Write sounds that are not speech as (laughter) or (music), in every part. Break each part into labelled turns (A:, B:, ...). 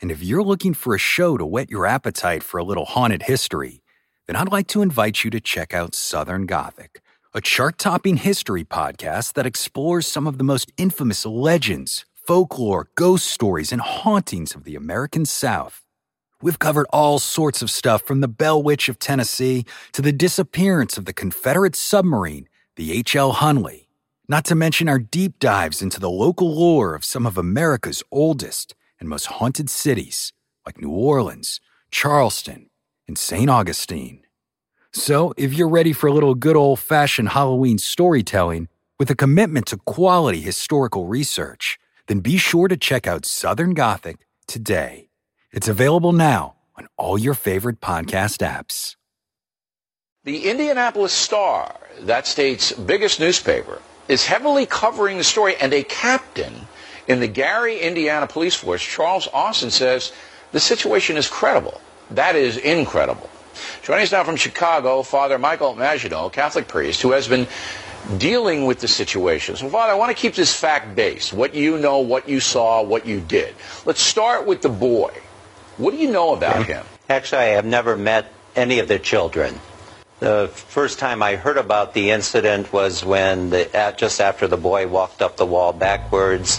A: And if you're looking for a show to whet your appetite for a little haunted history, then I'd like to invite you to check out Southern Gothic, a chart topping history podcast that explores some of the most infamous legends, folklore, ghost stories, and hauntings of the American South. We've covered all sorts of stuff from the Bell Witch of Tennessee to the disappearance of the Confederate submarine, the H.L. Hunley, not to mention our deep dives into the local lore of some of America's oldest and most haunted cities, like New Orleans, Charleston, and St. Augustine. So, if you're ready for a little good old fashioned Halloween storytelling with a commitment to quality historical research, then be sure to check out Southern Gothic today. It's available now on all your favorite podcast apps.
B: The Indianapolis Star, that state's biggest newspaper, is heavily covering the story, and a captain in the Gary, Indiana police force, Charles Austin, says the situation is credible. That is incredible. Joining us now from Chicago, Father Michael Maginot, Catholic priest, who has been dealing with the situation. So, Father, I want to keep this fact based what you know, what you saw, what you did. Let's start with the boy. What do you know about him?
C: Actually, I have never met any of the children. The first time I heard about the incident was when, the, just after the boy walked up the wall backwards.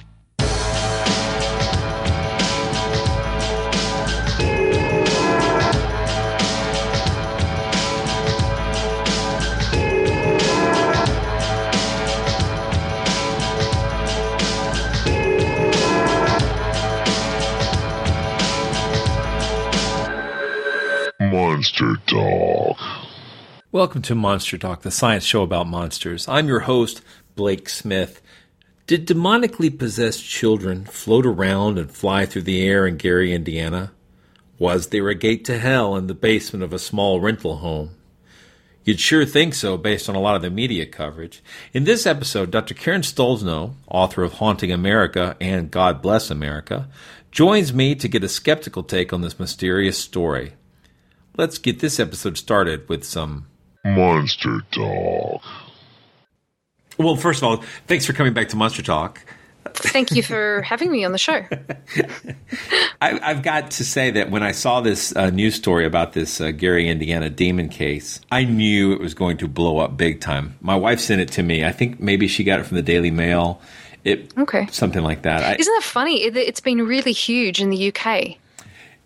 D: Monster Talk.
E: Welcome to Monster Talk, the science show about monsters. I'm your host, Blake Smith. Did demonically possessed children float around and fly through the air in Gary, Indiana? Was there a gate to hell in the basement of a small rental home? You'd sure think so based on a lot of the media coverage. In this episode, Dr. Karen Stollznow, author of Haunting America and God Bless America, joins me to get a skeptical take on this mysterious story. Let's get this episode started with some
D: Monster Talk.
E: Well, first of all, thanks for coming back to Monster Talk.
F: Thank you for having me on the show. (laughs)
E: I, have got to say that when I saw this uh, news story about this uh, Gary, Indiana demon case, I knew it was going to blow up big time. My wife sent it to me. I think maybe she got it from the Daily Mail. It
F: okay,
E: something like that. I,
F: Isn't that funny? It, it's been really huge in the UK.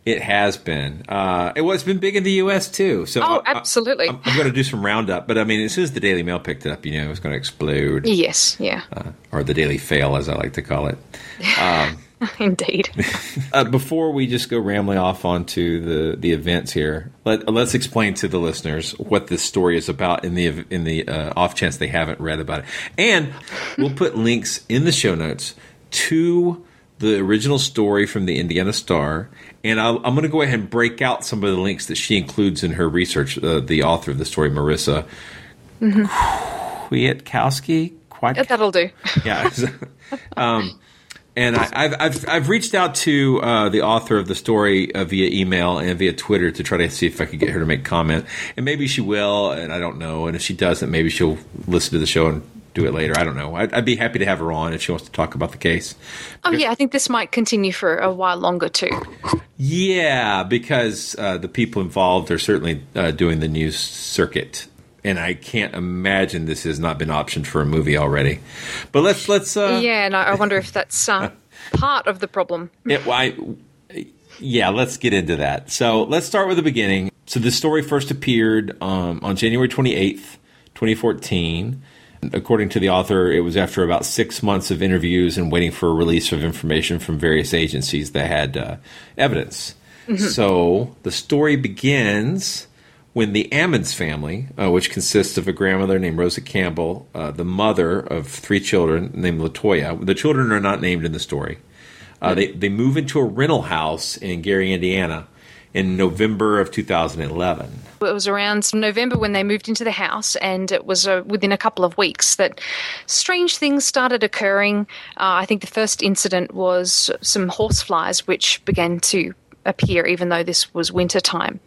E: It has been. Uh, it was been big in the U.S. too. So
F: oh, absolutely.
E: I, am going to do some roundup, but I mean, as soon as the Daily Mail picked it up, you know, it was going to explode.
F: Yes, yeah.
E: Uh, or the Daily Fail, as I like to call it. Um, (laughs)
F: Indeed. (laughs)
E: uh, before we just go rambling off onto the the events here, let let's explain to the listeners what this story is about in the in the uh, off chance they haven't read about it, and we'll put links in the show notes to the original story from the Indiana Star, and i am going to go ahead and break out some of the links that she includes in her research. Uh, the author of the story, Marissa mm-hmm. Kwiatkowski.
F: Quite, That'll do. (laughs)
E: yeah. (laughs) um, and I, have I've I've reached out to uh, the author of the story uh, via email and via Twitter to try to see if I could get her to make comment, and maybe she will, and I don't know. And if she doesn't, maybe she'll listen to the show and do it later. I don't know. I'd, I'd, be happy to have her on if she wants to talk about the case.
F: Oh yeah, I think this might continue for a while longer too.
E: Yeah, because uh, the people involved are certainly uh, doing the news circuit, and I can't imagine this has not been optioned for a movie already. But let's let's. Uh,
F: yeah, and I, I wonder if that's uh, (laughs) part of the problem.
E: Yeah, well, I, yeah, let's get into that. So let's start with the beginning. So the story first appeared um, on January 28th, 2014. According to the author, it was after about six months of interviews and waiting for a release of information from various agencies that had uh, evidence. Mm-hmm. So the story begins when the Ammons family, uh, which consists of a grandmother named Rosa Campbell, uh, the mother of three children named Latoya, the children are not named in the story. Uh, they, they move into a rental house in Gary, Indiana in November of 2011. It
F: was around November when they moved into the house, and it was uh, within a couple of weeks that strange things started occurring. Uh, I think the first incident was some horseflies, which began to appear even though this was winter time.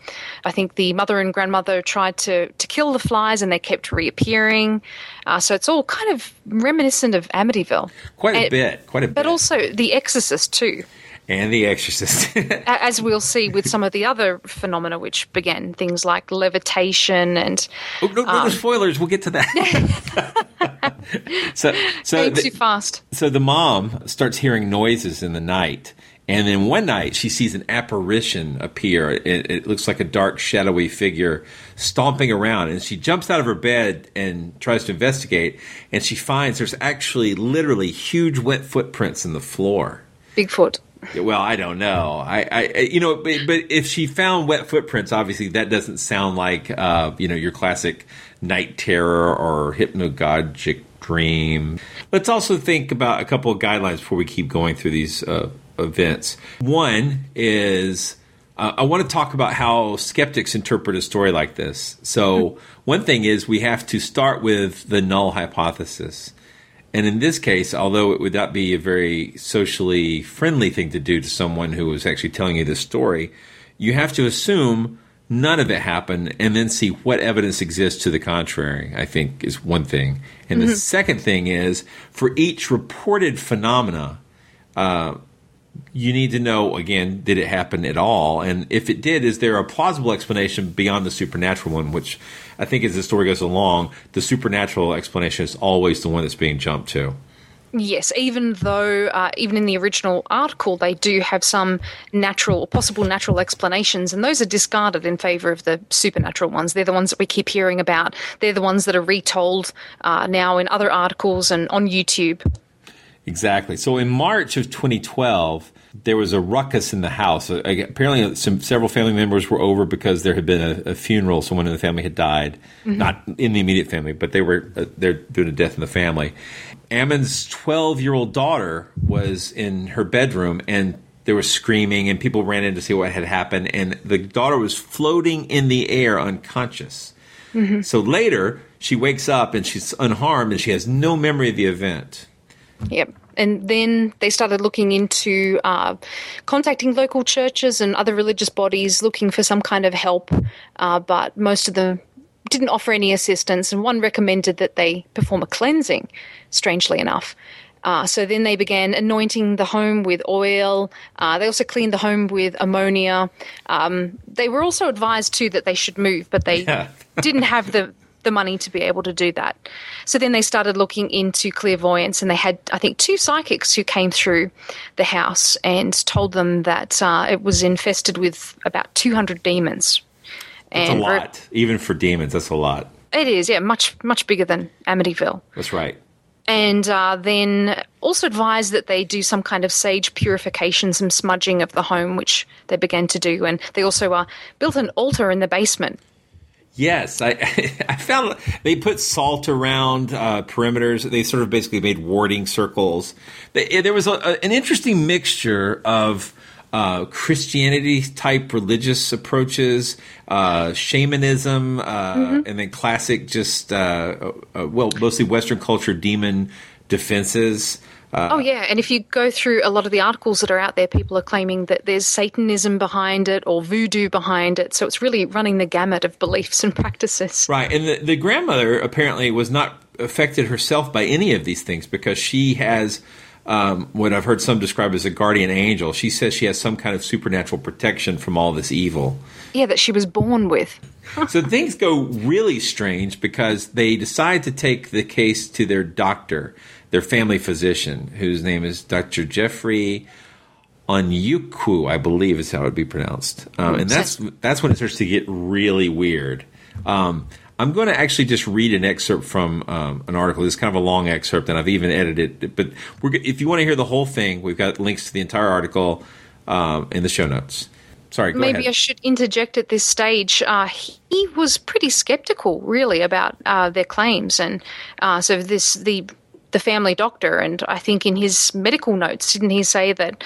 F: I think the mother and grandmother tried to, to kill the flies and they kept reappearing. Uh, so it's all kind of reminiscent of Amityville.
E: Quite a and, bit, quite a
F: but
E: bit.
F: But also The Exorcist too.
E: And The Exorcist. (laughs)
F: As we'll see with some of the other phenomena which began, things like levitation and.
E: Oh, no, no, um, no spoilers. We'll get to that. (laughs) (laughs)
F: so, so the, too fast.
E: So the mom starts hearing noises in the night and then one night she sees an apparition appear. It, it, looks like a dark, shadowy figure stomping around. And she jumps out of her bed and tries to investigate. And she finds there's actually literally huge wet footprints in the floor.
F: Bigfoot.
E: Well, I don't know. I, I you know, but, but, if she found wet footprints, obviously that doesn't sound like, uh, you know, your classic night terror or hypnagogic dream. Let's also think about a couple of guidelines before we keep going through these uh, events. One is uh, I want to talk about how skeptics interpret a story like this. So, one thing is we have to start with the null hypothesis. And in this case, although it would not be a very socially friendly thing to do to someone who was actually telling you this story, you have to assume none of it happened and then see what evidence exists to the contrary, I think is one thing. And mm-hmm. the second thing is for each reported phenomena, uh, you need to know again did it happen at all and if it did is there a plausible explanation beyond the supernatural one which i think as the story goes along the supernatural explanation is always the one that's being jumped to
F: Yes, even though, uh, even in the original article, they do have some natural, or possible natural explanations, and those are discarded in favour of the supernatural ones. They're the ones that we keep hearing about. They're the ones that are retold uh, now in other articles and on YouTube.
E: Exactly. So in March of 2012, there was a ruckus in the house. Uh, apparently, some several family members were over because there had been a, a funeral. Someone in the family had died, mm-hmm. not in the immediate family, but they were uh, they're doing a death in the family. Ammon's 12 year old daughter was in her bedroom and there was screaming and people ran in to see what had happened and the daughter was floating in the air unconscious. Mm-hmm. So later she wakes up and she's unharmed and she has no memory of the event.
F: Yep. And then they started looking into uh, contacting local churches and other religious bodies looking for some kind of help, uh, but most of them didn't offer any assistance. And one recommended that they perform a cleansing, strangely enough. Uh, so then they began anointing the home with oil. Uh, they also cleaned the home with ammonia. Um, they were also advised too that they should move, but they (laughs) yeah. didn't have the the money to be able to do that. So then they started looking into clairvoyance, and they had, I think, two psychics who came through the house and told them that uh, it was infested with about 200 demons.
E: That's and a lot, even for demons. That's a lot.
F: It is, yeah, much much bigger than Amityville.
E: That's right.
F: And uh, then also advised that they do some kind of sage purification, some smudging of the home, which they began to do. And they also uh, built an altar in the basement
E: Yes, I, (laughs) I found they put salt around uh, perimeters. They sort of basically made warding circles. They, there was a, a, an interesting mixture of uh, Christianity type religious approaches, uh, shamanism, uh, mm-hmm. and then classic, just uh, uh, well, mostly Western culture demon defenses.
F: Uh, oh yeah, and if you go through a lot of the articles that are out there, people are claiming that there's Satanism behind it or voodoo behind it. So it's really running the gamut of beliefs and (laughs) practices.
E: Right, and the, the grandmother apparently was not affected herself by any of these things because she has um, what I've heard some describe as a guardian angel. She says she has some kind of supernatural protection from all this evil.
F: Yeah, that she was born with. (laughs)
E: so things go really strange because they decide to take the case to their doctor, their family physician, whose name is Dr. Geoffrey Onyeukwu, I believe is how it would be pronounced. Um, and that's that's when it starts to get really weird. Um, I'm going to actually just read an excerpt from um, an article. It's kind of a long excerpt, and I've even edited it. But if you want to hear the whole thing, we've got links to the entire article um, in the show notes. Sorry,
F: Maybe
E: ahead.
F: I should interject at this stage. Uh, he was pretty skeptical, really, about uh, their claims, and uh, so this the the family doctor, and I think in his medical notes, didn't he say that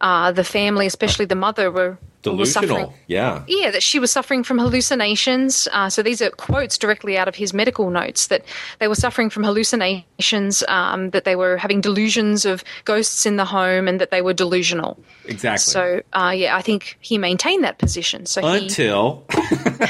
F: uh, the family, especially the mother, were
E: delusional. Yeah.
F: Yeah, that she was suffering from hallucinations. Uh, so these are quotes directly out of his medical notes that they were suffering from hallucinations, um, that they were having delusions of ghosts in the home, and that they were delusional.
E: Exactly.
F: So uh, yeah, I think he maintained that position. So he,
E: until (laughs)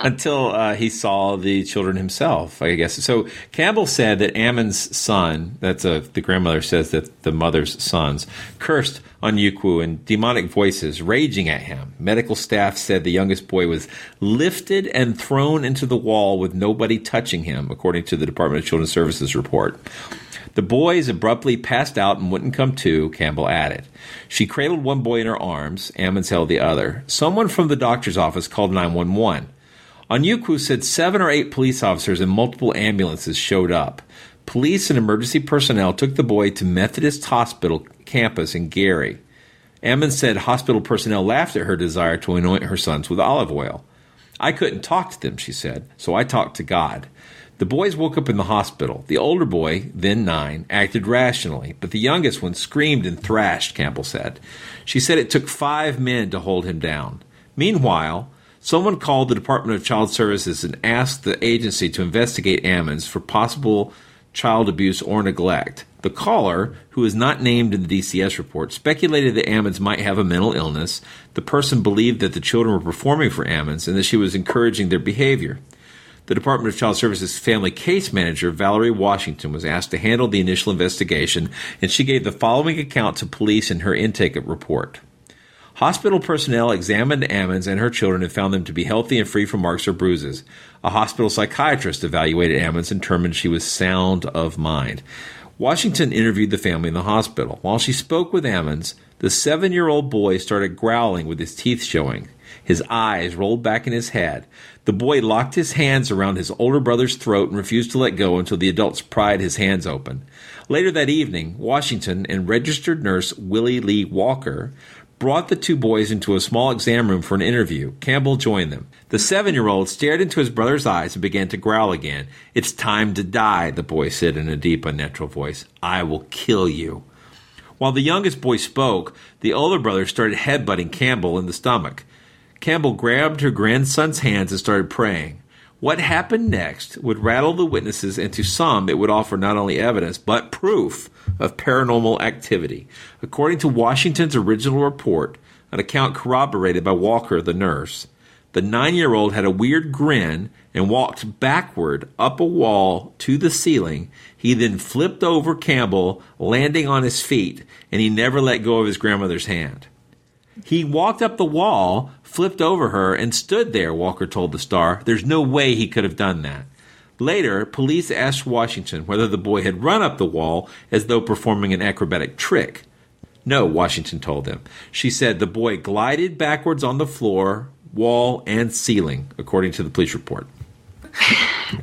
E: until uh, he saw the children himself, I guess. So Campbell said that Ammon's son, that's a the grandmother says that the mother's sons cursed Onyeukwu and demonic voices, raging at him. Medical staff said the youngest boy was lifted and thrown into the wall with nobody touching him, according to the Department of Children's Services report. The boys abruptly passed out and wouldn't come to, Campbell added. She cradled one boy in her arms, Ammons held the other. Someone from the doctor's office called 911. Onyeukwu said seven or eight police officers and multiple ambulances showed up. Police and emergency personnel took the boy to Methodist Hospital campus in Gary. Ammons said hospital personnel laughed at her desire to anoint her sons with olive oil. I couldn't talk to them, she said, so I talked to God. The boys woke up in the hospital. The older boy, then nine, acted rationally, but the youngest one screamed and thrashed, Campbell said. She said it took five men to hold him down. Meanwhile, someone called the Department of Child Services and asked the agency to investigate Ammons for possible child abuse or neglect. The caller, who is not named in the DCS report, speculated that Ammons might have a mental illness. The person believed that the children were performing for Ammons and that she was encouraging their behavior. The Department of Child Services family case manager, Valerie Washington, was asked to handle the initial investigation, and she gave the following account to police in her intake report. Hospital personnel examined Ammons and her children and found them to be healthy and free from marks or bruises. A hospital psychiatrist evaluated Ammons and determined she was sound of mind. Washington interviewed the family in the hospital. While she spoke with Ammons, the seven year old boy started growling with his teeth showing. His eyes rolled back in his head. The boy locked his hands around his older brother's throat and refused to let go until the adults pried his hands open. Later that evening, Washington and registered nurse Willie Lee Walker brought the two boys into a small exam room for an interview. Campbell joined them. The seven year old stared into his brother's eyes and began to growl again. It's time to die, the boy said in a deep, unnatural voice. I will kill you. While the youngest boy spoke, the older brother started headbutting Campbell in the stomach. Campbell grabbed her grandson's hands and started praying. What happened next would rattle the witnesses, and to some, it would offer not only evidence, but proof of paranormal activity. According to Washington's original report, an account corroborated by Walker, the nurse, the nine year old had a weird grin and walked backward up a wall to the ceiling. He then flipped over Campbell, landing on his feet, and he never let go of his grandmother's hand. He walked up the wall, flipped over her, and stood there, Walker told the Star. There's no way he could have done that. Later, police asked Washington whether the boy had run up the wall as though performing an acrobatic trick. No, Washington told them. She said the boy glided backwards on the floor, wall, and ceiling, according to the police report.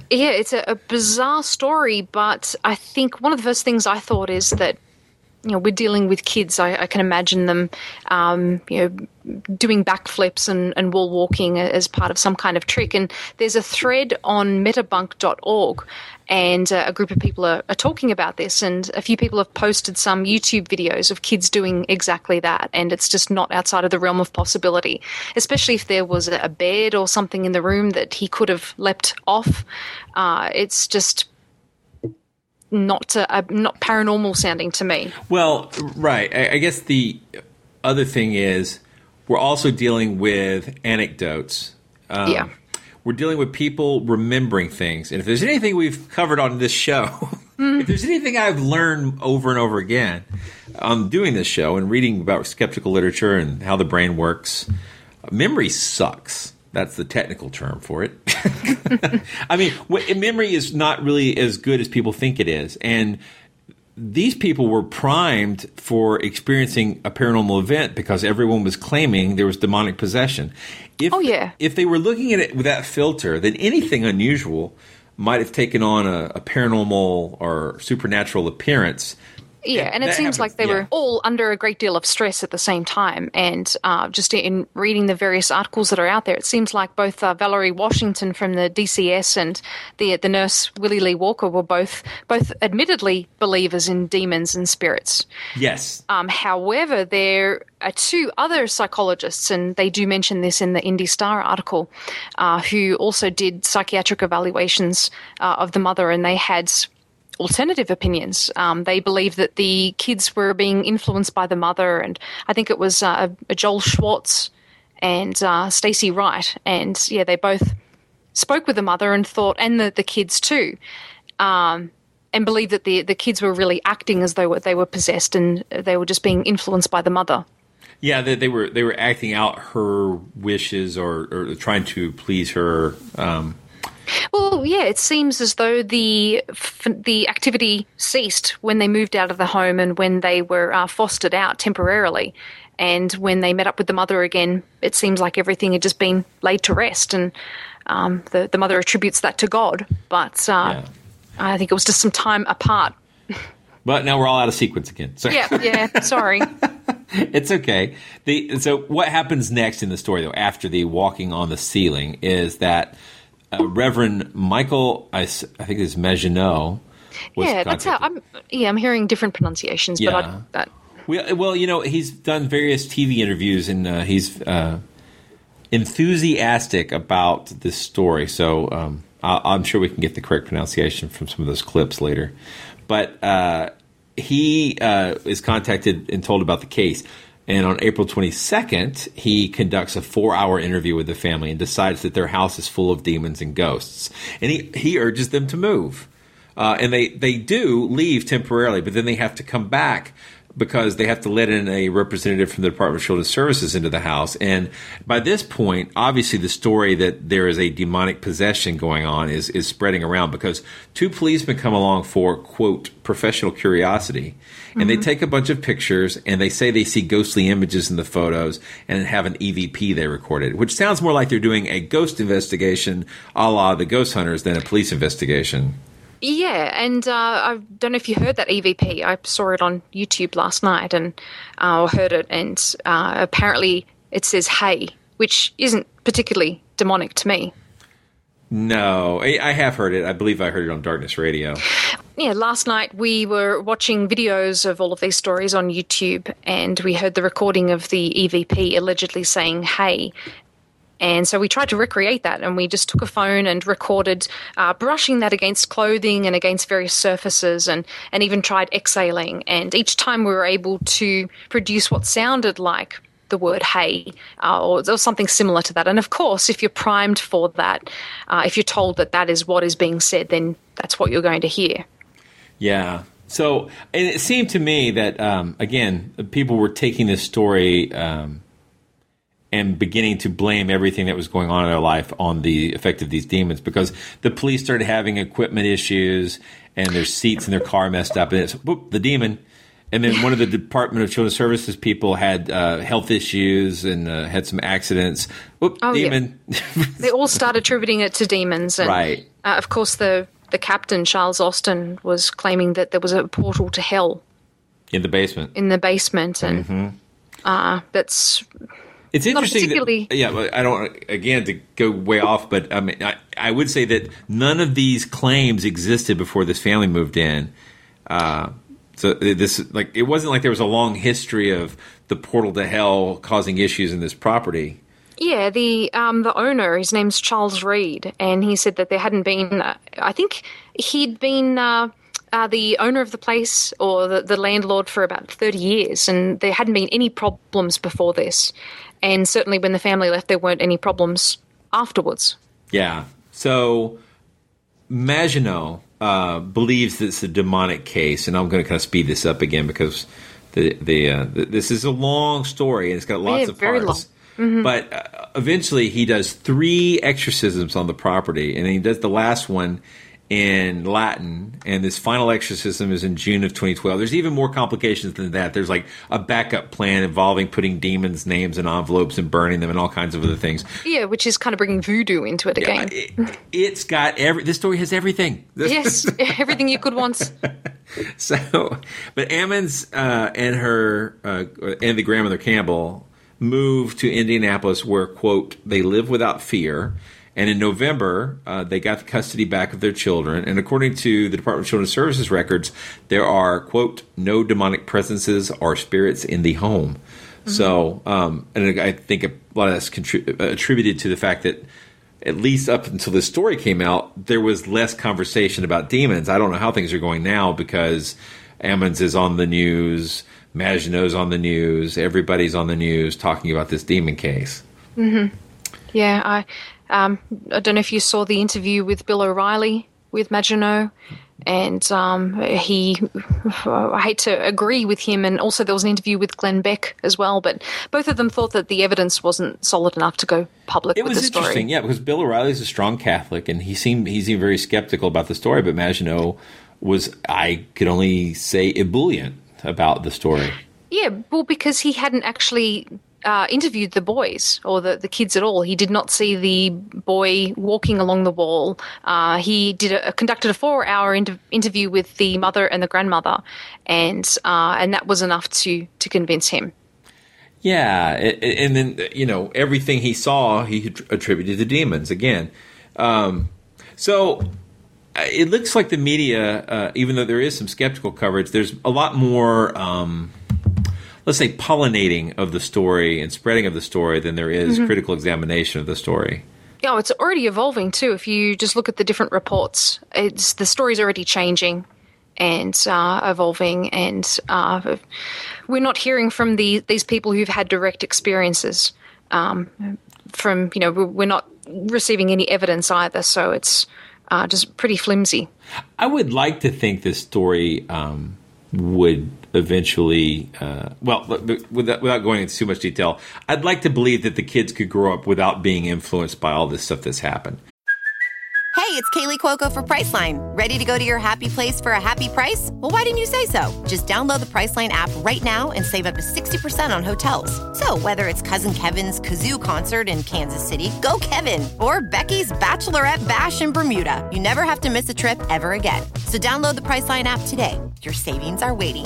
F: Yeah, it's a, a bizarre story, but I think one of the first things I thought is that you know, we're dealing with kids. I, I can imagine them, um, you know, doing backflips and, and wall walking as part of some kind of trick. And there's a thread on metabunk.org, and uh, a group of people are, are, talking about this. And a few people have posted some YouTube videos of kids doing exactly that. And it's just not outside of the realm of possibility, especially if there was a bed or something in the room that he could have leapt off. Uh, it's just not uh, not paranormal sounding to me.
E: Well, right. I, I, guess the other thing is we're also dealing with anecdotes.
F: Um, yeah.
E: We're dealing with people remembering things, and if there's anything we've covered on this show, (laughs) if there's anything I've learned over and over again on doing this show and reading about skeptical literature and how the brain works, memory sucks. That's the technical term for it. (laughs) I mean, memory is not really as good as people think it is. And these people were primed for experiencing a paranormal event because everyone was claiming there was demonic possession. If,
F: oh, yeah.
E: If they were looking at it with that filter, then anything unusual might have taken on a, a paranormal or supernatural appearance
F: yeah, and it seems happens. like they yeah. were all under a great deal of stress at the same time. And uh, just in reading the various articles that are out there, it seems like both uh, Valerie Washington from the DCS and the the nurse Willie Lee Walker were both both admittedly believers in demons and spirits.
E: Yes.
F: Um, however, there are two other psychologists, and they do mention this in the Indy Star article, uh, who also did psychiatric evaluations uh, of the mother, and they had alternative opinions. Um, they believe that the kids were being influenced by the mother, and I think it was uh, Joel Schwartz and uh, Wright, and yeah, they both spoke with the mother and thought, and the, the kids too, um, and believed that the the kids were really acting as though they were possessed and they were just being influenced by the mother.
E: Yeah, they, they were they were acting out her wishes or, or trying to please her. Um,
F: well, yeah, it seems as though the the activity ceased when they moved out of the home and when they were uh, fostered out temporarily. And when they met up with the mother again, it seems like everything had just been laid to rest. And um, the the mother attributes that to God, but uh, yeah. I think it was just some time apart. (laughs)
E: But now we're all out of sequence again.
F: So. Yeah, yeah. Sorry. (laughs)
E: it's okay. The so what happens next in the story though after the walking on the ceiling is that uh, Reverend Michael, I, I think it's Maginot.
F: Yeah, that's how I'm. Yeah, I'm hearing different pronunciations, yeah. but I, that.
E: Well, well, you know, he's done various TV interviews and uh, he's uh, enthusiastic about this story. So um, I, am sure we can get the correct pronunciation from some of those clips later. But uh, he uh, is contacted and told about the case. And on April 22nd, he conducts a four hour interview with the family and decides that their house is full of demons and ghosts. And he, he urges them to move. Uh, and they, they do leave temporarily, but then they have to come back because they have to let in a representative from the Department of Children's Services into the house. And by this point, obviously the story that there is a demonic possession going on is, is spreading around because two policemen come along for, quote, professional curiosity. And mm-hmm. they take a bunch of pictures and they say they see ghostly images in the photos and have an EVP they recorded, which sounds more like they're doing a ghost investigation a la the ghost hunters than a police investigation.
F: Yeah, and uh, I don't know if you heard that EVP. I saw it on YouTube last night and uh, heard it, and uh, apparently it says "Hey," which isn't particularly demonic to me.
E: No, I have heard it. I believe I heard it on Darkness Radio.
F: Yeah, last night we were watching videos of all of these stories on YouTube, and we heard the recording of the EVP allegedly saying "Hey," And so we tried to recreate that and we just took a phone and recorded uh, brushing that against clothing and against various surfaces and, and even tried exhaling. And each time we were able to produce what sounded like the word hey uh, or, or, something similar to that. And of course, if you're primed for that, uh, if you're told that that is what is being said, then that's what you're going to hear.
E: Yeah. So it seemed to me that, um, again, people were taking this story. Um, and beginning to blame everything that was going on in their life on the effect of these demons because the police started having equipment issues and their seats in their car messed up and it's whoop, the demon and then one of the Department of Children's Services people had uh, health issues and uh, had some accidents. Whoop, oh, demon.
F: Yeah. (laughs) they all started attributing it to demons. And,
E: right.
F: Uh, of course, the, the captain, Charles Austin, was claiming that there was a portal to hell.
E: In the basement.
F: In the basement. And mm-hmm. Uh, that's
E: it's interesting. Particularly... That, yeah, I don't again to go way off, but I mean, I, I, would say that none of these claims existed before this family moved in. Uh, so this like it wasn't like there was a long history of the portal to hell causing issues in this property.
F: Yeah, the um, the owner, his name's Charles Reed, and he said that there hadn't been. Uh, I think he'd been. Uh, uh, the owner of the place or the, the landlord for about 30 years, and there hadn't been any problems before this. And certainly when the family left, there weren't any problems afterwards.
E: Yeah. So Maginot uh, believes that it's a demonic case, and I'm going to kind of speed this up again because the the, uh, the this is a long story and it's got lots
F: Yeah,
E: of parts.
F: Mhm.
E: But uh, eventually, he does three exorcisms on the property, and he does the last one in Latin. And this final exorcism is in June of 2012. There's even more complications than that. There's like a backup plan involving putting demons' names in envelopes and burning them, and all kinds of other things.
F: Yeah, which is kind of bringing voodoo into it again.
E: It's got every. This story has everything.
F: yes, (laughs) everything you could want.
E: So, but Ammons uh, and her uh, and the grandmother Campbell move to Indianapolis, where quote they live without fear. And in November, uh, they got the custody back of their children. And according to the Department of Children's Services records, there are quote no demonic presences or spirits in the home. So, um, and I think a lot of that's contri- attributed to the fact that at least up until this story came out, there was less conversation about demons. I don't know how things are going now because Ammons is on the news, Maginot's on the news, everybody's on the news talking about this demon case.
F: hmm Yeah, I um, I don't know if you saw the interview with Bill O'Reilly with Maginot, and um, he. (laughs) I hate to agree with him, and also there was an interview with Glenn Beck as well, but both of them thought that the evidence wasn't solid enough to go public
E: It
F: with
E: was
F: the story.
E: interesting, yeah, because Bill O'Reilly is a strong Catholic, and he seemed he seemed very skeptical about the story. But Maginot was, I could only say, ebullient about the story.
F: Yeah, well, because he hadn't actually uh, interviewed the boys or the, the kids at all. He did not see the boy walking along the wall. Uh, he did a, conducted a four hour inter- interview with the mother and the grandmother, and uh, and that was enough to to convince him.
E: Yeah, and then you know everything he saw, he attributed to demons again. Um, so uh, it looks like the media, uh, even though there is some skeptical coverage, there's a lot more, um, let's say, pollinating of the story and spreading of the story than there is
F: Mhm.
E: critical examination of the story.
F: Yeah, it's already evolving too. If you just look at the different reports, it's the story's already changing and uh, evolving, and uh, we're not hearing from the these people who've had direct experiences. Um, from you know, we're we're not receiving any evidence either, so it's uh, just pretty flimsy.
E: I would like to think this story um, would eventually, uh, well, without, without going into too much detail, I'd like to believe that the kids could grow up without being influenced by all this stuff that's happened.
G: Hey, it's Kaley Cuoco for Priceline. Ready to go to your happy place for a happy price? Well, why didn't you say so? Just download the Priceline app right now and save up to 60% on hotels. So, whether it's Cousin Kevin's Kazoo concert in Kansas City, go Kevin, or Becky's Bachelorette Bash in Bermuda, you never have to miss a trip ever again. So, download the Priceline app today. Your savings are waiting.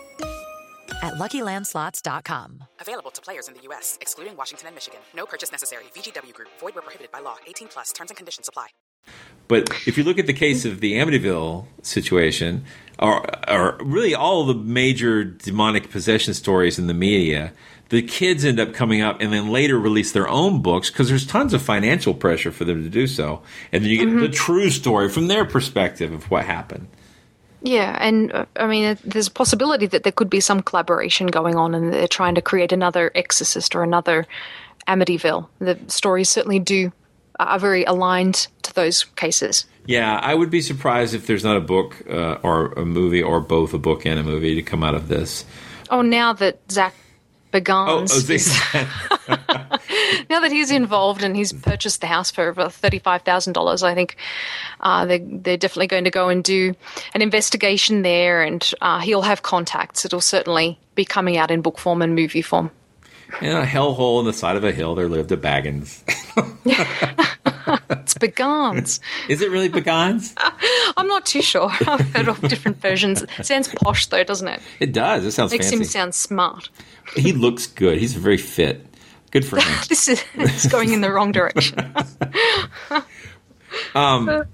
H: at luckylandslots.com.
I: Available to players in the U.S., excluding Washington and Michigan. No purchase necessary. VGW Group, void where prohibited by law. 18 plus terms and conditions apply.
E: But if you look at the case of the Amityville situation, or, or really all the major demonic possession stories in the media, the kids end up coming up and then later release their own books because there's tons of financial pressure for them to do so. And then you get mm-hmm. the true story from their perspective of what happened.
F: Yeah, and uh, I mean, uh, there's a possibility that there could be some collaboration going on, and they're trying to create another Exorcist or another Amityville. The stories certainly do are very aligned to those cases.
E: Yeah, I would be surprised if there's not a book uh, or a movie or both a book and a movie to come out of this.
F: Oh, now that Zak
E: Oh,
F: Bagans,
E: oh they, (laughs) (laughs)
F: now that he's involved and he's purchased the house for over thirty-five thousand dollars, I think uh, they they're definitely going to go and do an investigation there, and uh, he'll have contacts. It'll certainly be coming out in book form and movie form.
E: in a hellhole in the side of a hill, there lived a Baggins. (laughs)
F: It's Bagans.
E: Is it really Baggins? (laughs)
F: I'm not too sure. (laughs) I've heard of different versions. It sounds posh though, doesn't it?
E: It does. It sounds
F: Makes
E: fancy.
F: him sound smart.
E: he looks good. He's very fit. Good for him. (laughs)
F: this is it's going in the wrong direction.
E: Um,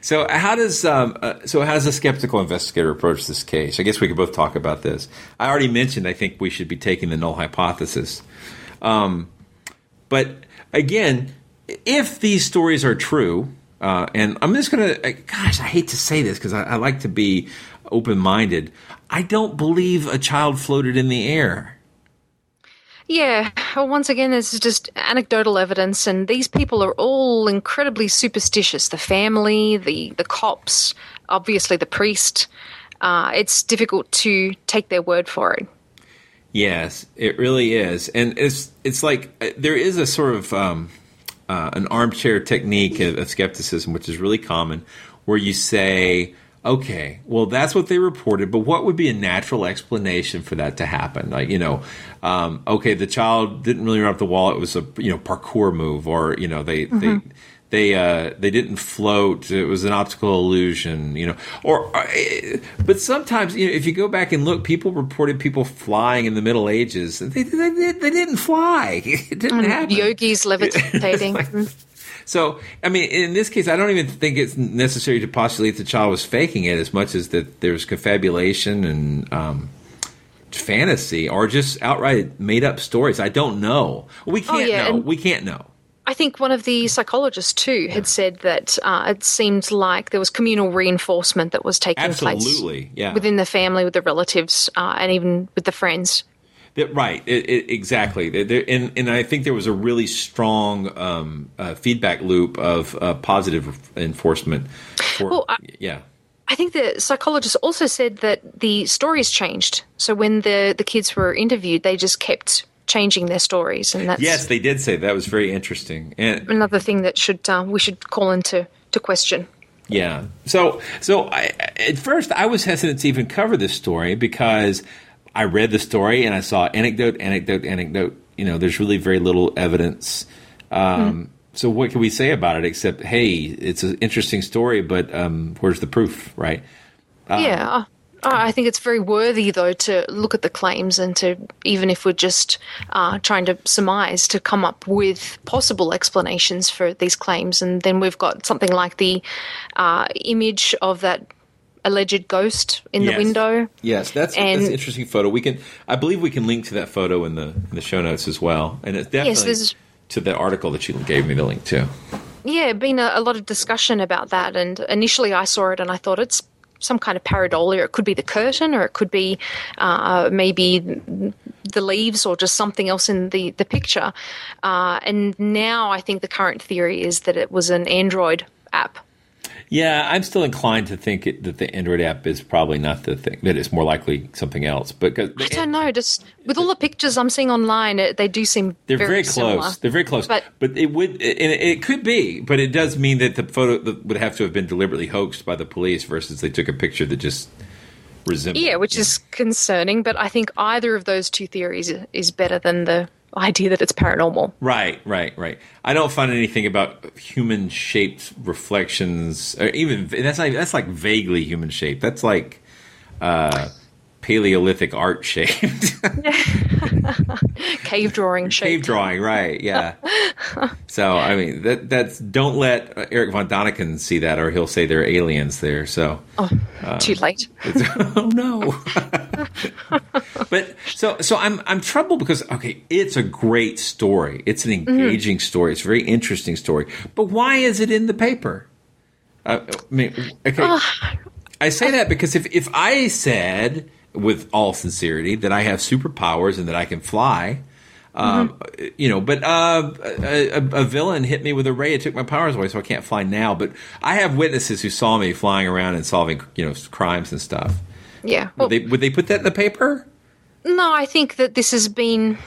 E: so how does um, uh, so how does a skeptical investigator approach this case? I guess we could both talk about this. I already mentioned I think we should be taking the null hypothesis, um, but again, if these stories are true, uh, and I'm just gonna, gosh, I hate to say this because I, I like to be open minded. I don't believe a child floated in the air.
F: Yeah, well, once again, this is just anecdotal evidence, and these people are all incredibly superstitious. The family, the the cops, obviously the priest. Uh, it's difficult to take their word for it.
E: Yes, it really is, and it's it's like uh, there is a sort of um, uh, an armchair technique of, of skepticism, which is really common, where you say okay, well, that's what they reported, but what would be a natural explanation for that to happen? Like, you know, um, okay, the child didn't really run up the wall; it was a you know parkour move, or you know, they mm-hmm. they they uh, they didn't float; it was an optical illusion, you know. Or, uh, but sometimes, you know, if you go back and look, people reported people flying in the Middle Ages. They they, they didn't fly; (laughs) it didn't mm, happen.
F: Yogis levitating. (laughs) like,
E: so, I mean, in this case, I don't even think it's necessary to postulate the child was faking it as much as that there's confabulation and um, fantasy or just outright made up stories. I don't know. We oh, can't oh, yeah. know. We can't know.
F: I think one of the psychologists too had said that uh, it seemed like there was communal reinforcement that was taking
E: Absolutely, place yeah.
F: within the family, with the relatives, uh, and even with the friends.
E: That, right, it, it, exactly. There, and, and I think there was a really strong um, uh, feedback loop of uh, positive enforcement. For, well, I, yeah.
F: I think the psychologist also said that the stories changed. So when the, the kids were interviewed, they just kept changing their stories, and that's
E: yes, they did say that was very interesting. And
F: another thing that should uh, we should call into to question.
E: Yeah. So so I, at first I was hesitant to even cover this story because I read the story and I saw anecdote, anecdote, anecdote. You know, there's really very little evidence. Um, mm. So what can we say about it except, hey, it's an interesting story, but um, where's the proof, right?
F: Uh, yeah. I think it's very worthy, though, to look at the claims and to, even if we're just uh, trying to surmise, to come up with possible explanations for these claims. And then we've got something like the uh, image of that alleged ghost in yes. the window.
E: Yes, that's, and, that's an interesting photo. We can, I believe, we can link to that photo in the in the show notes as well, and it's definitely yes, to the article that you gave me the link to.
F: Yeah, been a, a, lot of discussion about that, and initially I saw it and I thought it's some kind of pareidolia. It could be the curtain, or it could be uh, maybe the leaves, or just something else in the the picture. Uh, and now I think the current theory is that it was an Android app
E: yeah, I'm still inclined to think it, that the Android app is probably not the thing. That it's more likely something else. But
F: I don't know. Just with all the pictures I'm seeing online, it, they do seem
E: they're
F: very,
E: very
F: close.
E: Similar. They're very close. But, but it would, it, it could be. But it does mean that the photo would have to have been deliberately hoaxed by the police versus they took a picture that just resembled.
F: Yeah, which is concerning. But I think either of those two theories is better than the idea that it's paranormal.
E: Right, right, right. I don't find anything about human shaped reflections, or even that's not, that's like vaguely human shaped. That's like uh, Paleolithic art shaped. (laughs)
F: Cave drawing shape.
E: Cave drawing, right? Yeah. so I mean, that that's don't let Eric von Daniken see that, or he'll say there are aliens there. So
F: oh, um, too late. (laughs)
E: oh no. but so so I'm I'm troubled because okay, it's a great story. It's an mm-hmm. engaging mm-hmm. story. It's a very interesting story. But why is it in the paper? Uh, I mean, okay. I say that because if if I said with all sincerity that I have superpowers and that I can fly. Um, mm-hmm. You know, but uh, a, a, villain hit me with a ray. It took my powers away, so I can't fly now. But I have witnesses who saw me flying around and solving, you know, crimes and stuff.
F: Yeah.
E: Well, would, they, would they put that in the paper?
F: No, I think that this has been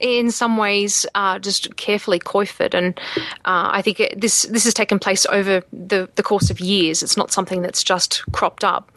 F: in some ways uh, just carefully coifed, and uh, I think it, this this has taken place over the the course of years. It's not something that's just cropped up,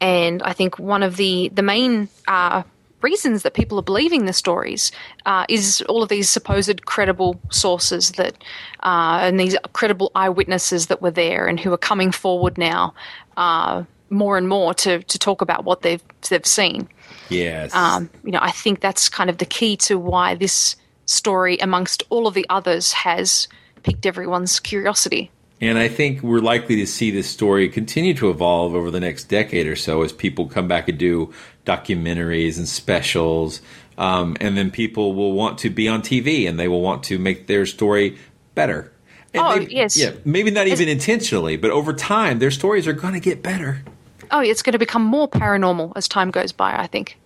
F: and I think one of the the main uh, reasons that people are believing the stories uh, is all of these supposed credible sources that uh, and these credible eyewitnesses that were there and who are coming forward now uh, more and more to to talk about what they've they've seen.
E: Yes.
F: Um, you know, I think that's kind of the key to why this story, amongst all of the others, has piqued everyone's curiosity.
E: And I think we're likely to see this story continue to evolve over the next decade or so as people come back and do documentaries and specials. Um, and then people will want to be on TV and they will want to make their story better. And
F: oh,
E: maybe,
F: yes.
E: Yeah, maybe not even intentionally, but over time, their stories are going to get better.
F: Oh, it's going to become more paranormal as time goes by, I think.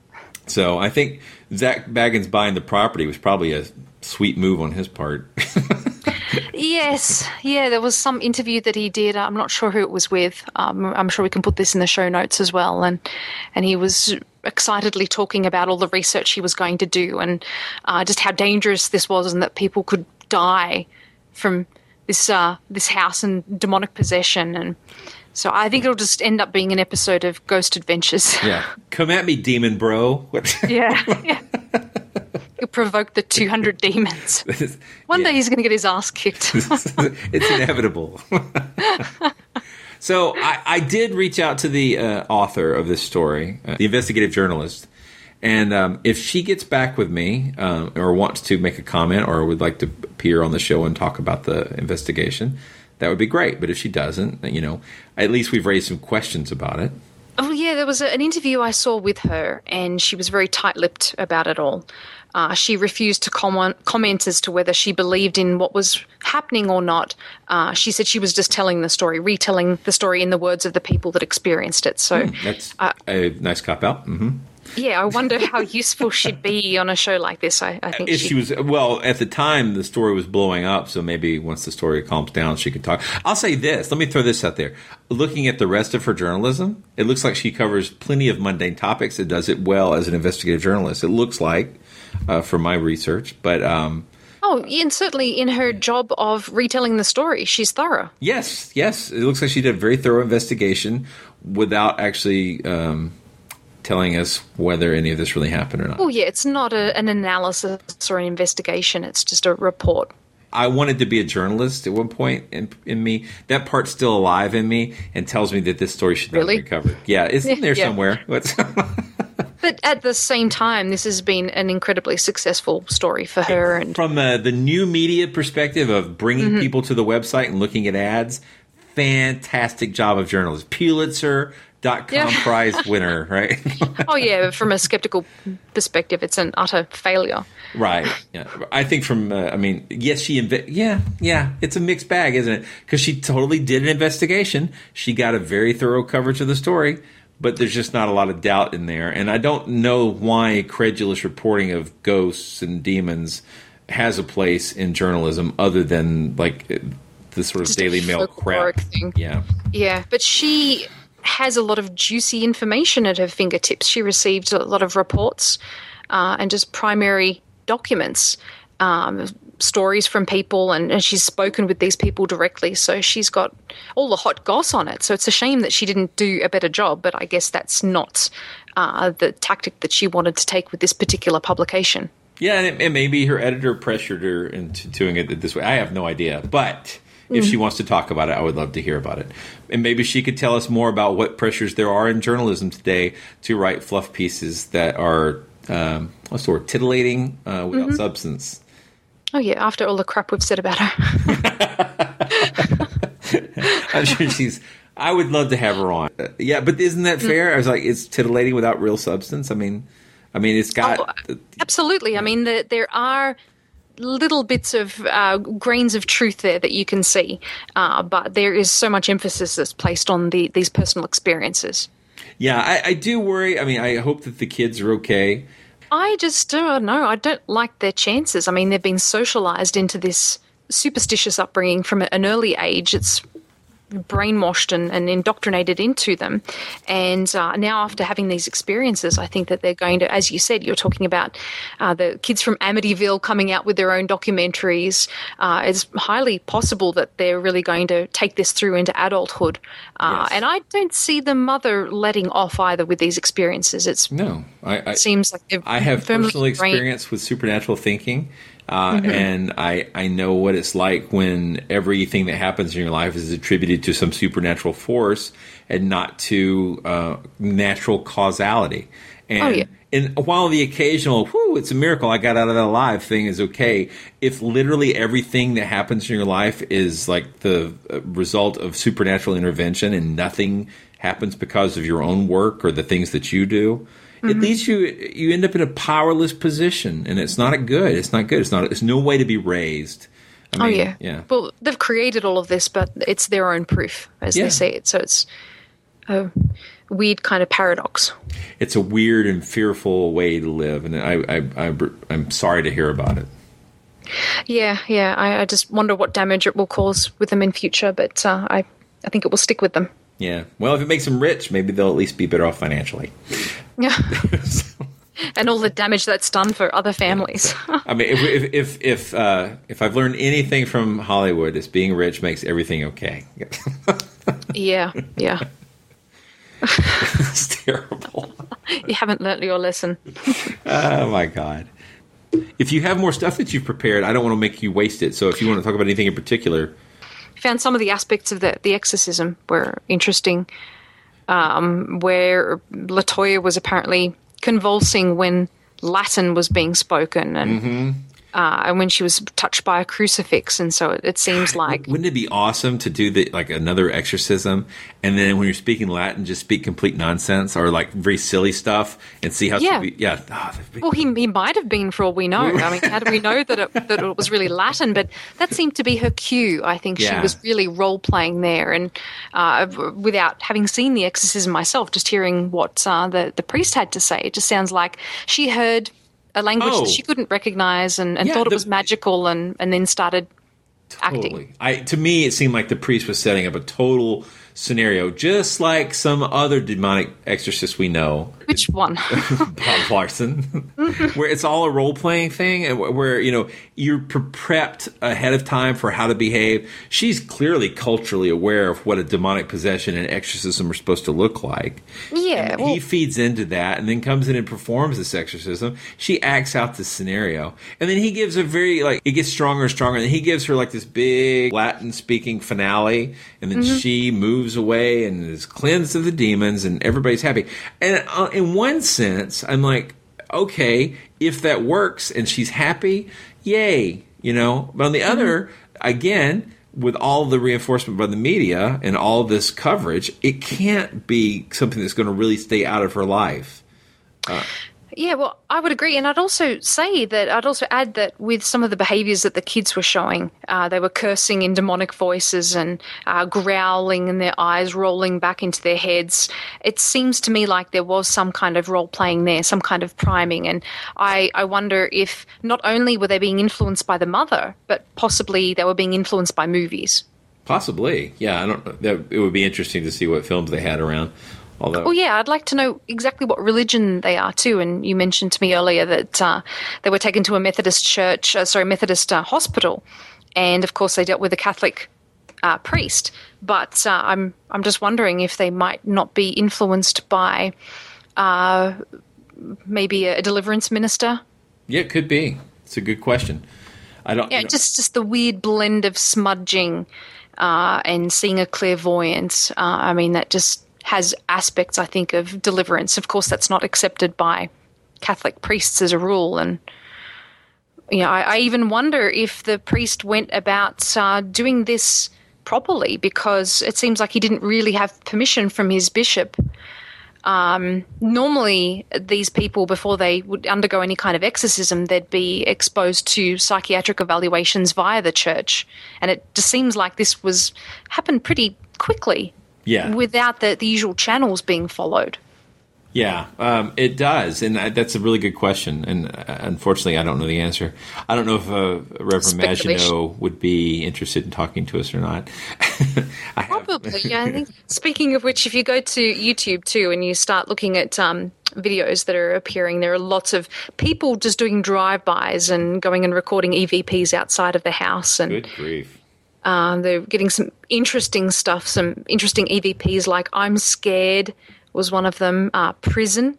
E: So I think Zak Baggins buying the property was probably a sweet move on his part. (laughs)
F: yes, yeah, there was some interview that he did. I'm not sure who it was with. Um, I'm sure we can put this in the show notes as well. And and he was excitedly talking about all the research he was going to do and uh, just how dangerous this was, and that people could die from this uh, this house and demonic possession and. So I think it'll just end up being an episode of Ghost Adventures.
E: yeah, (laughs) come at me, demon bro.
F: yeah, (laughs) yeah. You provoke the (laughs) 200 demons. (laughs) One day he's going to get his ass kicked. (laughs)
E: it's inevitable. so I, I, did reach out to the uh, author of this story, uh, the investigative journalist, and um, if she gets back with me um, or wants to make a comment or would like to appear on the show and talk about the investigation, that would be great. But if she doesn't, you know, at least we've raised some questions about it.
F: Oh yeah, there was a, an interview I saw with her, and she was very tight-lipped about it all. Uh, she refused to comment, comment as to whether she believed in what was happening or not. Uh, she said she was just telling the story, retelling the story in the words of the people that experienced it. So
E: mm, that's uh, a nice cop out. Mm-hmm.
F: Yeah, I wonder how useful she'd be on a show like this. I, I think
E: if she was well at the time, the story was blowing up. So maybe once the story calms down, she could talk. I'll say this. Let me throw this out there. Looking at the rest of her journalism, it looks like she covers plenty of mundane topics. It does it well as an investigative journalist. It looks like, uh, from my research, but. Um,
F: Oh, and certainly in her job of retelling the story, she's thorough.
E: Yes, yes. It looks like she did a very thorough investigation without actually um, telling us whether any of this really happened or not.
F: Oh, yeah, it's not a, an analysis or an investigation, it's just a report.
E: I wanted to be a journalist at one point in, in me. That part's still alive in me and tells me that this story should not
F: really?
E: be covered. Yeah, it's in there (laughs)
F: Yeah.
E: somewhere. (laughs)
F: But at the same time, this has been an incredibly successful story for her. And
E: From uh, the new media perspective of bringing
F: Mhm.
E: people to the website and looking at ads, fantastic job of journalism. Pulitzer.com
F: Yeah. (laughs)
E: prize winner, right? (laughs)
F: oh, yeah, from a skeptical perspective, it's an utter failure.
E: Right. Yeah. I think from, uh, I mean, yes, she, inve- yeah, yeah, it's a mixed bag, isn't it? Because she totally did an investigation. She got a very thorough coverage of the story, but there's just not a lot of doubt in there. And I don't know why credulous reporting of ghosts and demons has a place in journalism other than like the sort of
F: Just
E: Daily Mail crap.
F: thing.
E: Yeah.
F: Yeah, but she has a lot of juicy information at her fingertips. She received a lot of reports uh, and just primary documents, um, stories from people, and, and she's spoken with these people directly. So she's got all the hot goss on it. So it's a shame that she didn't do a better job, but I guess that's not uh, the tactic that she wanted to take with this particular publication.
E: Yeah, and, it, and maybe her editor pressured her into doing it this way. I have no idea, but if she wants to talk about it, I would love to hear about it. And maybe she could tell us more about what pressures there are in journalism today to write fluff pieces that are um, what's the word, titillating uh, without
F: Mhm.
E: substance.
F: Oh, yeah, after all the crap we've said about her. (laughs)
E: I'm sure she's. I would love to have her on. Uh, yeah, but isn't that
F: Mm.
E: fair? I was like, it's titillating without real substance. I mean, I mean, it's got.
F: Oh, Absolutely. I mean, the, there are little bits of uh, grains of truth there that you can see, uh, but there is so much emphasis that's placed on the, these personal experiences.
E: Yeah, I, I do worry. I mean, I hope that the kids are okay.
F: I just don't know. I don't like their chances. I mean, they've been socialized into this superstitious upbringing from an early age. It's brainwashed and, and indoctrinated into them. And uh, now, after having these experiences, I think that they're going to, as you said, you're talking about uh, the kids from Amityville coming out with their own documentaries. Uh, it's highly possible that they're really going to take this through into adulthood. Uh, And I don't see the mother letting off either with these experiences. It's
E: No, I, I
F: it seems like
E: I have personal experience with supernatural thinking, uh,
F: Mhm.
E: and I I know what it's like when everything that happens in your life is attributed to some supernatural force and not to uh, natural causality. And
F: Oh, yeah.
E: And while the occasional, whoo, it's a miracle I got out of that alive thing is okay, if literally everything that happens in your life is like the uh, result of supernatural intervention and nothing happens because of your own work or the things that you do, mm-hmm. it leads you you end up in a powerless position, and it's not good. It's not good. It's not. It's no way to be raised.
F: I oh, mean, oh yeah, yeah. Well, they've created all of this, but it's their own proof, as yeah. they say it. So it's a weird kind of paradox.
E: It's a weird and fearful way to live, and I, I, I I'm sorry to hear about it.
F: Yeah, yeah. I, I, just wonder what damage it will cause with them in future, but uh, I, I think it will stick with them.
E: Yeah. Well, if it makes them rich, maybe they'll at least be better off financially.
F: Yeah. (laughs) (laughs) and all the damage that's done for other families. (laughs)
E: I mean, if if if if, uh, if I've learned anything from Hollywood, is being rich makes everything okay.
F: yeah, yeah.
E: it's terrible.
F: you haven't learnt your lesson.
E: oh my god! If you have more stuff that you've prepared, I don't want to make you waste it. So if you want to talk about anything in particular,
F: found some of the aspects of the the exorcism were interesting. Um, where Latoya was apparently convulsing when Latin was being spoken, and mm-hmm uh, and when she was touched by a crucifix, and so it, it seems like
E: wouldn't it be awesome to do the like another exorcism, and then when you're speaking Latin, just speak complete nonsense or like very silly stuff, and see how
F: yeah
E: be, yeah.
F: Oh, be- well, he he might have been for all we know. I mean, how do we know that it, that it was really Latin? But that seemed to be her cue. I think yeah. she was really role playing there, and uh, without having seen the exorcism myself, just hearing what uh, the the priest had to say, it just sounds like she heard a language oh. that she couldn't recognize and, and yeah, thought it the, was magical and, and then started totally. acting.
E: I, to me, it seemed like the priest was setting up a total scenario, just like some other demonic exorcist we know.
F: Which one? (laughs)
E: Bob Larson, where it's all a role playing thing, and where you know you're prepped ahead of time for how to behave. She's clearly culturally aware of what a demonic possession and exorcism are supposed to look like.
F: Yeah,
E: well, he feeds into that, and then comes in and performs this exorcism. She acts out this scenario, and then he gives a very like it gets stronger and stronger, and he gives her like this big Latin speaking finale, and then mm-hmm. she moves moves away and is cleansed of the demons, and everybody's happy. And uh, in one sense, I'm like, okay, if that works and she's happy, yay, you know. But on the mm-hmm. other, again, with all the reinforcement by the media and all this coverage, it can't be something that's going to really stay out of her life.
F: Uh, yeah, well, I would agree. And I'd also say that I'd also add that with some of the behaviors that the kids were showing, uh, they were cursing in demonic voices and uh, growling and their eyes rolling back into their heads. It seems to me like there was some kind of role playing there, some kind of priming. And I, I wonder if not only were they being influenced by the mother, but possibly they were being influenced by movies.
E: Possibly, yeah. I don't. That, it would be interesting to see what films they had around. Although,
F: well, yeah, I'd like to know exactly what religion they are too. And you mentioned to me earlier that uh, they were taken to a Methodist church, uh, sorry, Methodist uh, hospital, and of course they dealt with a Catholic uh, priest. But uh, I'm I'm just wondering if they might not be influenced by uh, maybe a deliverance minister.
E: Yeah, it could be. It's a good question. I don't.
F: Yeah, just just the weird blend of smudging and seeing a clairvoyant. I mean, that just has aspects, I think, of deliverance. Of course, that's not accepted by Catholic priests as a rule. And, you know, I, I even wonder if the priest went about uh, doing this properly because it seems like he didn't really have permission from his bishop. Um, normally, these people, before they would undergo any kind of exorcism, they'd be exposed to psychiatric evaluations via the church, and it just seems like this was happened pretty quickly
E: yeah.
F: without the, the usual channels being followed?
E: Yeah, um, it does, and that's a really good question. And uh, unfortunately, I don't know the answer. I don't know if uh, Reverend Maginot would be interested in talking to us or not. (laughs)
F: Probably, (laughs) yeah. I think. Speaking of which, if you go to YouTube too and you start looking at um, videos that are appearing, there are lots of people just doing drive-bys and going and recording EVPs outside of the house. And
E: good grief!
F: Um, they're getting some interesting stuff, some interesting EVPs like I'm Scared was one of them, uh, Prison,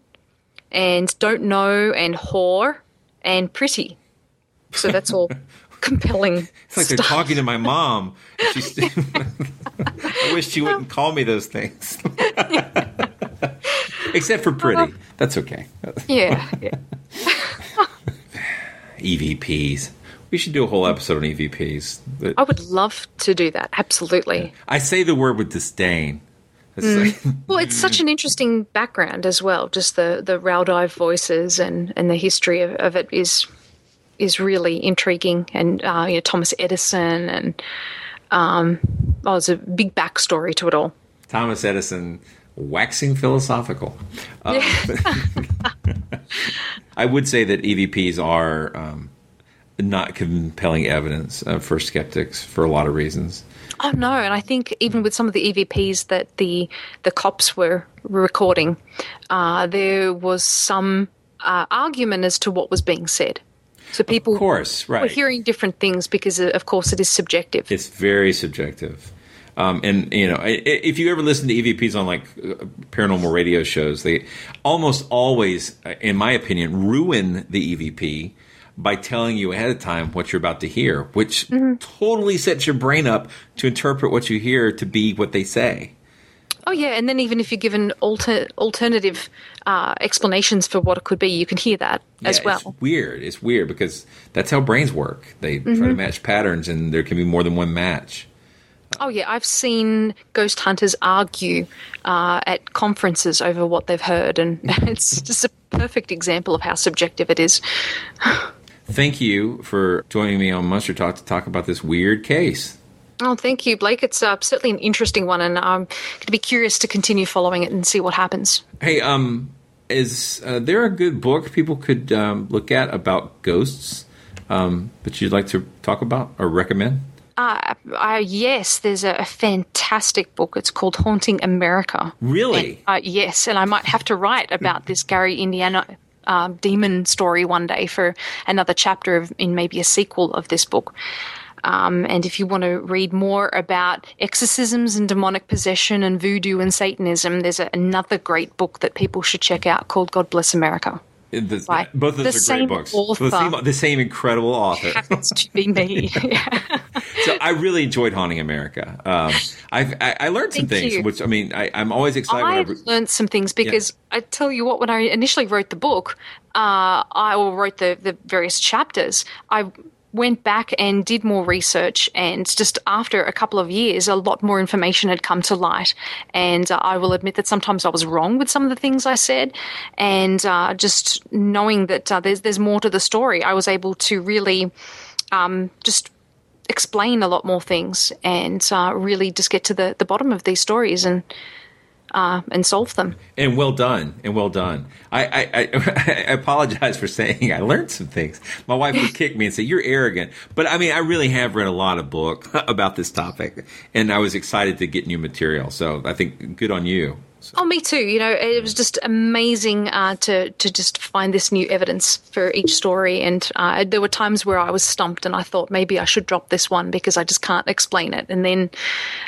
F: and Don't Know, and Whore, and Pretty. So that's all (laughs) compelling.
E: It's like
F: stuff.
E: they're talking to my mom. (laughs) I wish she wouldn't call me those things. (laughs) Except for pretty. That's okay.
F: Yeah. yeah.
E: EVPs. We should do a whole episode on EVPs.
F: I would love to do that. Absolutely.
E: I say the word with disdain. It's
F: Mm.
E: like- (laughs)
F: Well, it's such an interesting background as well. Just the the Raudive voices and and the history of, of it is is really intriguing. And uh, you know Thomas Edison and um, oh, there's a big backstory to it all.
E: Thomas Edison waxing philosophical. Um, (laughs) I would say that EVPs are um, not compelling evidence uh, for skeptics for a lot of reasons.
F: Oh no! And I think even with some of the EVPs that the the cops were recording, uh, there was some uh, argument as to what was being said. So people,
E: Of course, right.
F: were hearing different things because, uh, of course, it is subjective.
E: It's very subjective. Um, and you know, if you ever listen to EVPs on like uh, paranormal radio shows, they almost always, uh, in my opinion, ruin the EVP by telling you ahead of time what you're about to hear, which totally sets your brain up to interpret what you hear to be what they say.
F: Oh yeah, and then even if you're given alter, alternative uh, explanations for what it could be, you can hear that as well.
E: It's weird. It's weird because that's how brains work. They try to
F: Mhm.
E: match patterns, and there can be more than one match.
F: Oh yeah, I've seen ghost hunters argue uh, at conferences over what they've heard, and (laughs) it's just a perfect example of how subjective it is. (laughs)
E: Thank you for joining me on Monster Talk to talk about this weird case.
F: Oh, thank you, Blake. It's uh, certainly an interesting one, and I'm going to be curious to continue following it and see what happens.
E: Hey, um, is uh, there a good book people could um, look at about ghosts um, that you'd like to talk about or recommend?
F: Uh, uh, yes, there's a, a fantastic book. It's called Haunting America.
E: Really?
F: Uh, yes, and I might have to write about this Gary Indiana uh, demon story one day for another chapter of, in maybe a sequel of this book. Um, and if you want to read more about exorcisms and demonic possession and voodoo and Satanism, there's a, another great book that people should check out called God Bless America.
E: The-
F: Right.
E: Both of those are great books. The same, the same incredible author. (laughs)
F: Happens to be me. (laughs) (laughs)
E: so I really enjoyed Haunting America. Um, I, I learned some
F: Thank
E: things,
F: you.
E: which I mean, I, I'm always excited.
F: I
E: whenever,
F: learned some things because I tell you what, when I initially wrote the book, uh, I wrote the the various chapters, I went back and did more research and just after a couple of years a lot more information had come to light. And uh, i will admit that sometimes i was wrong with some of the things i said and uh, just knowing that uh, there's there's more to the story i was able to really um, just explain a lot more things and uh, really just get to the, the bottom of these stories and uh, and solve them.
E: and well done, and well done. I, I, I, (laughs) I apologize for saying I learned some things. My wife would kick me and say you're arrogant, but I mean I really have read a lot of books (laughs) about this topic, and I was excited to get new material. So I think good on you.
F: Oh, me too. You know, it was just amazing uh, to to just find this new evidence for each story. And uh, there were times where I was stumped, and I thought maybe I should drop this one because I just can't explain it. And then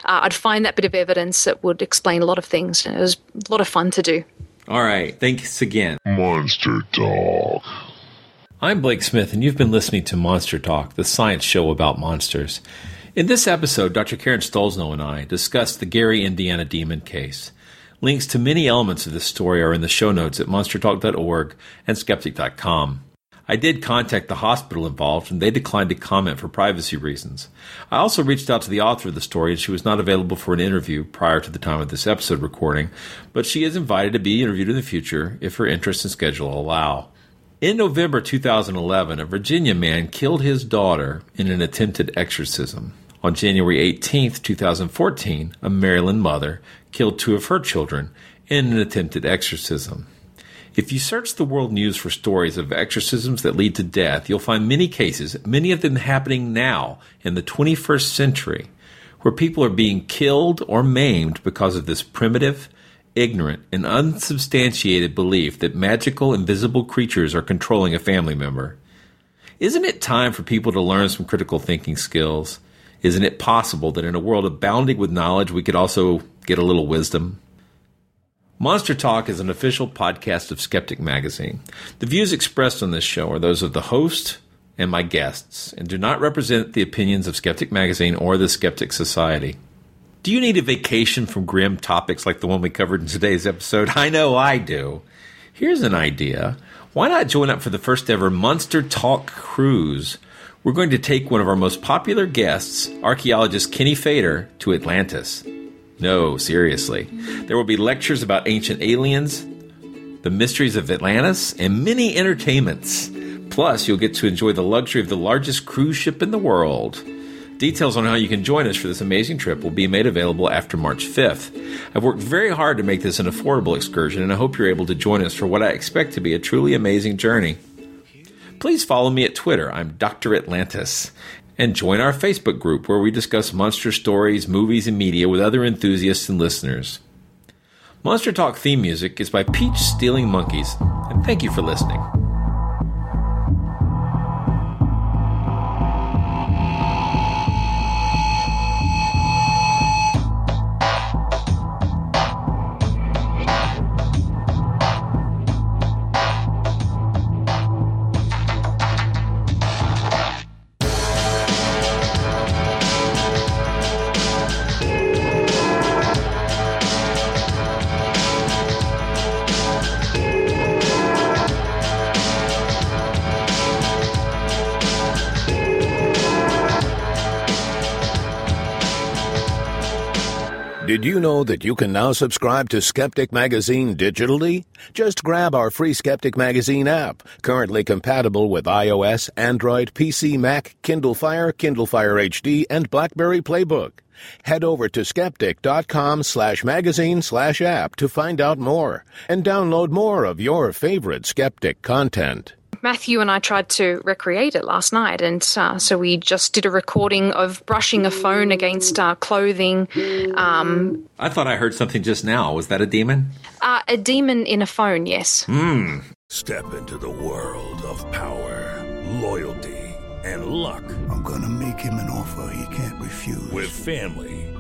F: uh, I'd find that bit of evidence that would explain a lot of things. And it was a lot of fun to do.
E: All right, thanks again.
D: Monster Dog.
E: I'm Blake Smith, and you've been listening to Monster Talk, the science show about monsters. In this episode, Dr. Karen Stollznow and I discussed the Gary, Indiana demon case. Links to many elements of this story are in the show notes at monstertalk.org and skeptic.com. I did contact the hospital involved, and they declined to comment for privacy reasons. I also reached out to the author of the story, and she was not available for an interview prior to the time of this episode recording, but she is invited to be interviewed in the future if her interest and schedule allow. In November 2011, a Virginia man killed his daughter in an attempted exorcism. On January 18, 2014, a Maryland mother killed two of her children in an attempted exorcism. If you search the world news for stories of exorcisms that lead to death, you'll find many cases, many of them happening now in the 21st century, where people are being killed or maimed because of this primitive, ignorant, and unsubstantiated belief that magical, invisible creatures are controlling a family member. Isn't it time for people to learn some critical thinking skills? Isn't it possible that in a world abounding with knowledge, we could also get a little wisdom? Monster Talk is an official podcast of Skeptic Magazine. The views expressed on this show are those of the host and my guests and do not represent the opinions of Skeptic Magazine or the Skeptic Society. Do you need a vacation from grim topics like the one we covered in today's episode? I know I do. Here's an idea. Why not join up for the first ever Monster Talk cruise? We're going to take one of our most popular guests, archaeologist Kenny Feder, to Atlantis. No, seriously. There will be lectures about ancient aliens, the mysteries of Atlantis, and many entertainments. Plus, you'll get to enjoy the luxury of the largest cruise ship in the world. Details on how you can join us for this amazing trip will be made available after March 5th. I've worked very hard to make this an affordable excursion, and I hope you're able to join us for what I expect to be a truly amazing journey. Please follow me at Twitter. I'm Dr. Atlantis. And join our Facebook group where we discuss monster stories, movies, and media with other enthusiasts and listeners. Monster Talk theme music is by Peach Stealing Monkeys, and thank you for listening.
J: Did you know that you can now subscribe to Skeptic Magazine digitally? Just grab our free Skeptic Magazine app, currently compatible with iOS, Android, PC, Mac, Kindle Fire, Kindle Fire HD, and BlackBerry Playbook. Head over to skeptic.com slash magazine slash app to find out more and download more of your favorite skeptic content.
F: Matthew and I tried to recreate it last night, and uh, so we just did a recording of brushing a phone against uh, clothing. Um,
E: I thought I heard something just now. Was that a demon?
F: uh, a demon in a phone, yes.
E: Hmm.
D: Step into the world of power, loyalty, and luck.
K: I'm gonna make him an offer he can't refuse.
D: With family,